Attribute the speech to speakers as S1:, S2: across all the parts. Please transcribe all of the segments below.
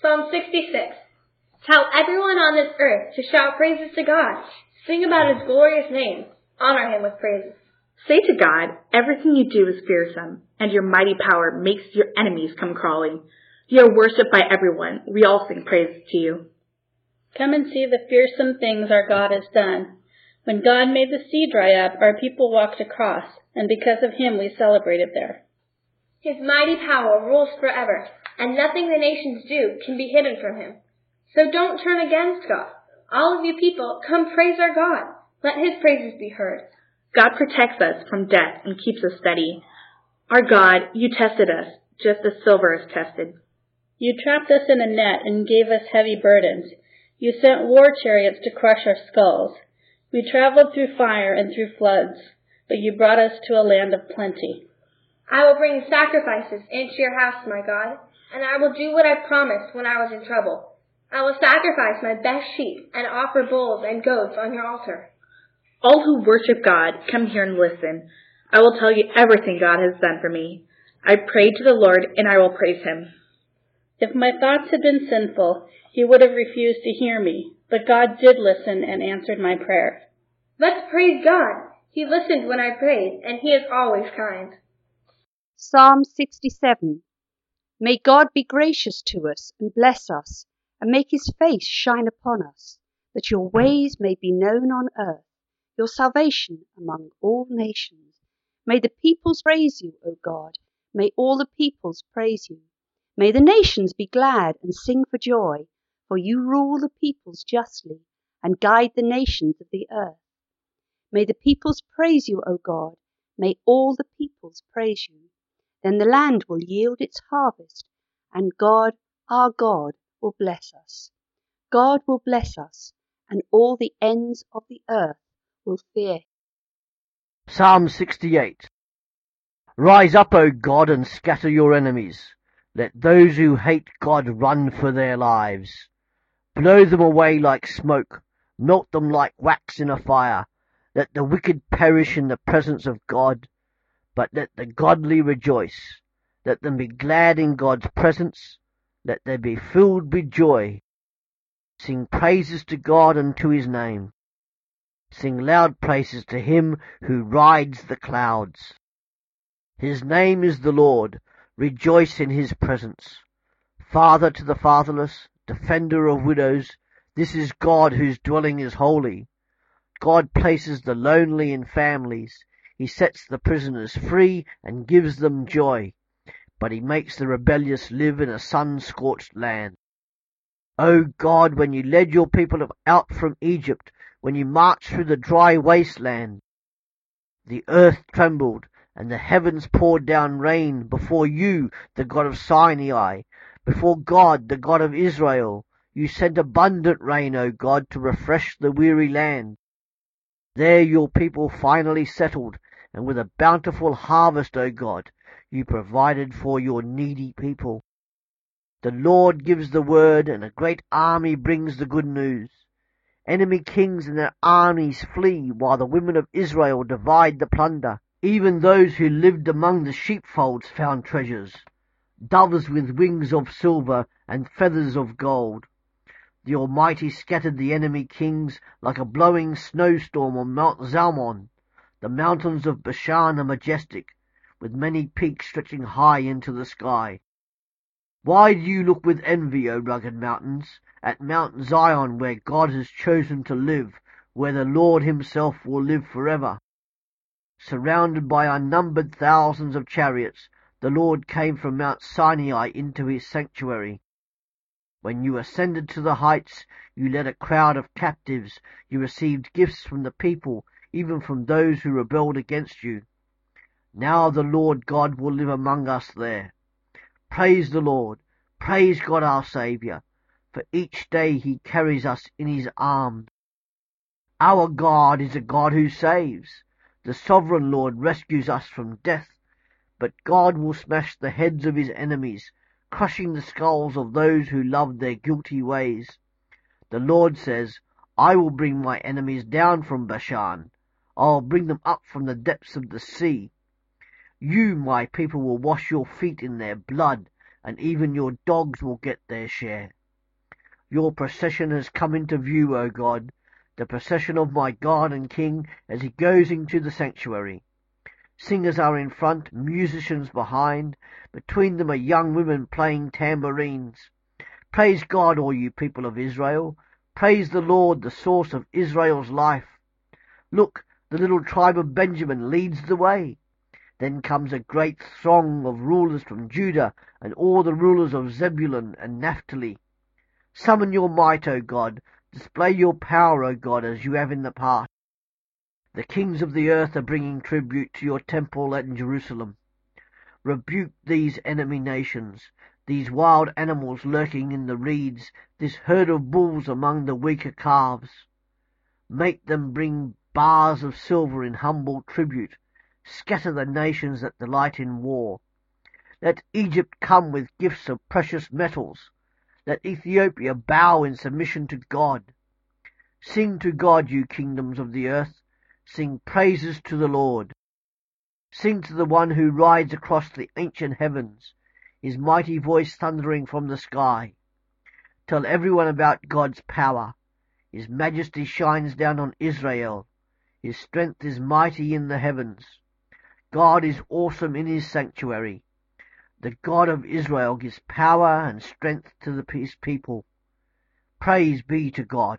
S1: Psalm 66. Tell everyone on this earth to shout praises to God. Sing about his glorious name. Honor him with praises.
S2: Say to God, everything you do is fearsome, and your mighty power makes your enemies come crawling. You are worshipped by everyone. We all sing praises to you.
S3: Come and see the fearsome things our God has done. When God made the sea dry up, our people walked across, and because of him we celebrated there.
S1: His mighty power rules forever, and nothing the nations do can be hidden from him. So don't turn against God. All of you people, come praise our God. Let his praises be heard.
S2: God protects us from death and keeps us steady. Our God, you tested us, just as silver is tested.
S3: You trapped us in a net and gave us heavy burdens. You sent war chariots to crush our skulls. We traveled through fire and through floods, but you brought us to a land of plenty.
S1: I will bring sacrifices into your house, my God, and I will do what I promised when I was in trouble. I will sacrifice my best sheep and offer bulls and goats on your altar.
S2: All who worship God, come here and listen. I will tell you everything God has done for me. I prayed to the Lord, and I will praise him.
S3: If my thoughts had been sinful, he would have refused to hear me, but God did listen and answered my prayer.
S1: Let's praise God. He listened when I prayed, and he is always kind.
S4: Psalm 67 May God be gracious to us and bless us, and make his face shine upon us, that your ways may be known on earth, your salvation among all nations. May the peoples praise you, O God. May all the peoples praise you. May the nations be glad and sing for joy, for you rule the peoples justly and guide the nations of the earth. May the peoples praise you, O God. May all the peoples praise you. Then the land will yield its harvest, and God, our God, will bless us. God will bless us, and all the ends of the earth will fear.
S5: Psalm 68 Rise up, O God, and scatter your enemies. Let those who hate God run for their lives. Blow them away like smoke, melt them like wax in a fire. Let the wicked perish in the presence of God, but let the godly rejoice. Let them be glad in God's presence. Let them be filled with joy. Sing praises to God and to his name. Sing loud praises to him who rides the clouds. His name is the Lord. Rejoice in his presence. Father to the fatherless, defender of widows, this is God whose dwelling is holy. God places the lonely in families. He sets the prisoners free and gives them joy. But he makes the rebellious live in a sun-scorched land. O God, when you led your people out from Egypt, when you marched through the dry wasteland, the earth trembled and the heavens poured down rain before you, the God of Sinai, before God, the God of Israel. You sent abundant rain, O God, to refresh the weary land. There your people finally settled, and with a bountiful harvest, O God, you provided for your needy people. The Lord gives the word, and a great army brings the good news. Enemy kings and their armies flee, while the women of Israel divide the plunder. Even those who lived among the sheepfolds found treasures, doves with wings of silver and feathers of gold. The Almighty scattered the enemy kings like a blowing snowstorm on Mount Zalmon. The mountains of Bashan are majestic, with many peaks stretching high into the sky. Why do you look with envy, O rugged mountains, at Mount Zion where God has chosen to live, where the Lord himself will live forever? Surrounded by unnumbered thousands of chariots, the Lord came from Mount Sinai into his sanctuary. When you ascended to the heights, you led a crowd of captives. You received gifts from the people, even from those who rebelled against you. Now the Lord God will live among us there. Praise the Lord. Praise God our Saviour. For each day he carries us in his arms. Our God is a God who saves. The sovereign Lord rescues us from death, but God will smash the heads of his enemies, crushing the skulls of those who love their guilty ways. The Lord says, I will bring my enemies down from Bashan. I will bring them up from the depths of the sea. You, my people, will wash your feet in their blood, and even your dogs will get their share. Your procession has come into view, O God, the procession of my God and King as he goes into the sanctuary. Singers are in front, musicians behind. Between them are young women playing tambourines. Praise God, all you people of Israel. Praise the Lord, the source of Israel's life. Look, the little tribe of Benjamin leads the way. Then comes a great throng of rulers from Judah and all the rulers of Zebulun and Naphtali. Summon your might, O God. Display your power, O God, as you have in the past. The kings of the earth are bringing tribute to your temple at Jerusalem. Rebuke these enemy nations, these wild animals lurking in the reeds, this herd of bulls among the weaker calves. Make them bring bars of silver in humble tribute. Scatter the nations that delight in war. Let Egypt come with gifts of precious metals. Let Ethiopia bow in submission to God. Sing to God, you kingdoms of the earth. Sing praises to the Lord. Sing to the one who rides across the ancient heavens, his mighty voice thundering from the sky. Tell everyone about God's power. His majesty shines down on Israel. His strength is mighty in the heavens. God is awesome in his sanctuary. The God of Israel gives power and strength to his people. Praise be to God.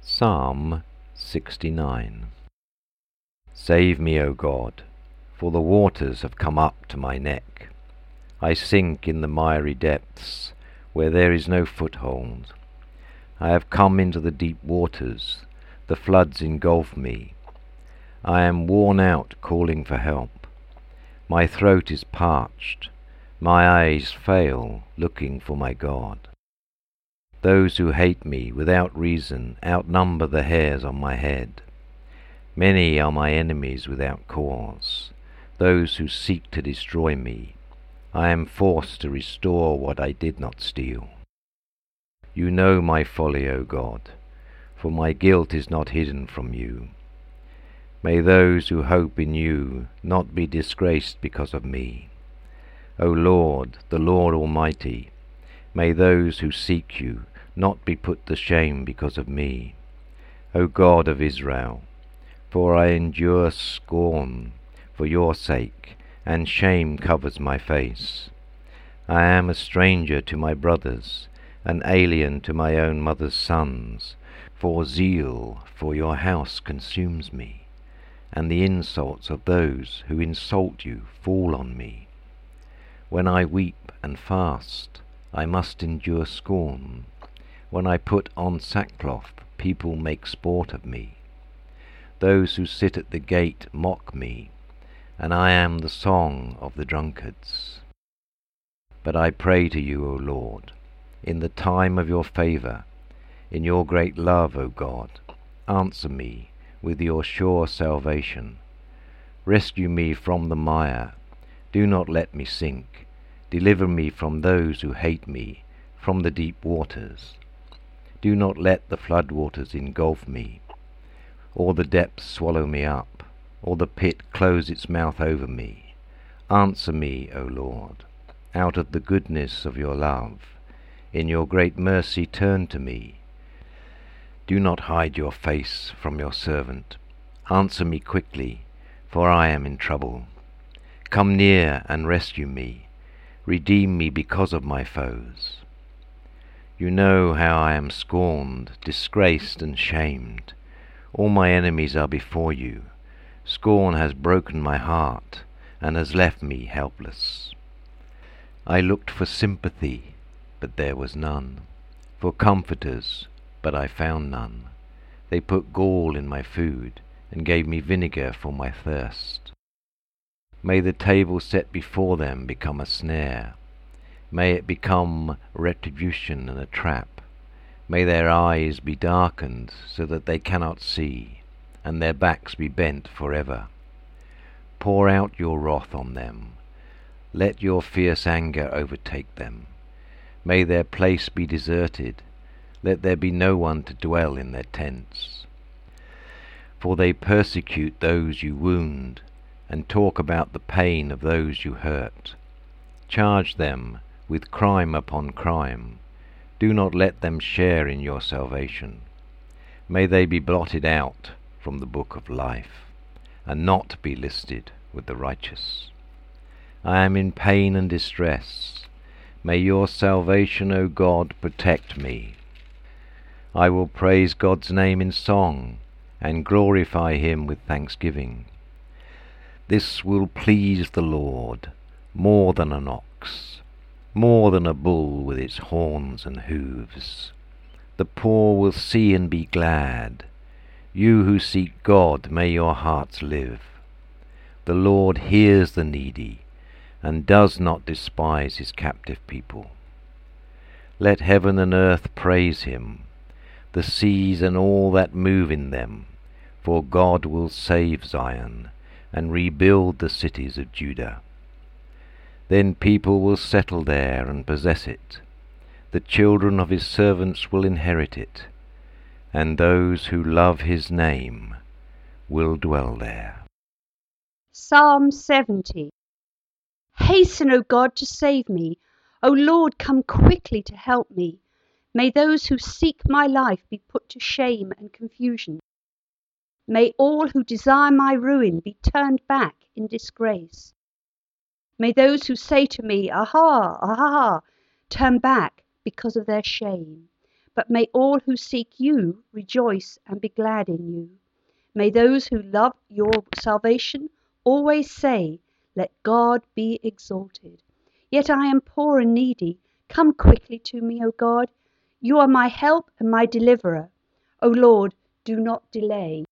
S6: Psalm 69 Save me, O God, for the waters have come up to my neck. I sink in the miry depths, where there is no foothold. I have come into the deep waters, the floods engulf me. I am worn out calling for help. My throat is parched, my eyes fail looking for my God. Those who hate me without reason outnumber the hairs on my head. Many are my enemies without cause, those who seek to destroy me. I am forced to restore what I did not steal. You know my folly, O God, for my guilt is not hidden from you. May those who hope in you not be disgraced because of me. O Lord, the Lord Almighty, may those who seek you not be put to shame because of me. O God of Israel, for I endure scorn for your sake, and shame covers my face. I am a stranger to my brothers, an alien to my own mother's sons, for zeal for your house consumes me and the insults of those who insult you fall on me. When I weep and fast, I must endure scorn. When I put on sackcloth, people make sport of me. Those who sit at the gate mock me, and I am the song of the drunkards. But I pray to you, O Lord, in the time of your favour, in your great love, O God, answer me with your sure salvation. Rescue me from the mire. Do not let me sink. Deliver me from those who hate me, from the deep waters. Do not let the flood waters engulf me, or the depths swallow me up, or the pit close its mouth over me. Answer me, O Lord, out of the goodness of your love. In your great mercy turn to me. Do not hide your face from your servant. Answer me quickly, for I am in trouble. Come near and rescue me. Redeem me because of my foes. You know how I am scorned, disgraced, and shamed. All my enemies are before you. Scorn has broken my heart, and has left me helpless. I looked for sympathy, but there was none, for comforters, but I found none. They put gall in my food, and gave me vinegar for my thirst. May the table set before them become a snare. May it become retribution and a trap. May their eyes be darkened so that they cannot see, and their backs be bent for ever. Pour out your wrath on them. Let your fierce anger overtake them. May their place be deserted, let there be no one to dwell in their tents. For they persecute those you wound, and talk about the pain of those you hurt. charge them with crime upon crime. Do not let them share in your salvation. May they be blotted out from the book of life, and not be listed with the righteous. I am in pain and distress. May your salvation, O God, protect me. I will praise God's name in song, and glorify him with thanksgiving. This will please the Lord more than an ox, more than a bull with its horns and hoofs. The poor will see and be glad. You who seek God, may your hearts live. The Lord hears the needy, and does not despise his captive people. Let heaven and earth praise him, the seas and all that move in them, for God will save Zion and rebuild the cities of Judah. Then people will settle there and possess it. The children of his servants will inherit it, and those who love his name will dwell there.
S4: Psalm 70 Hasten, O God, to save me. O Lord, come quickly to help me. May those who seek my life be put to shame and confusion. May all who desire my ruin be turned back in disgrace. May those who say to me, Aha, aha, turn back because of their shame. But may all who seek you rejoice and be glad in you. May those who love your salvation always say, Let God be exalted. Yet I am poor and needy. Come quickly to me, O God. You are my help and my deliverer. O Lord, do not delay.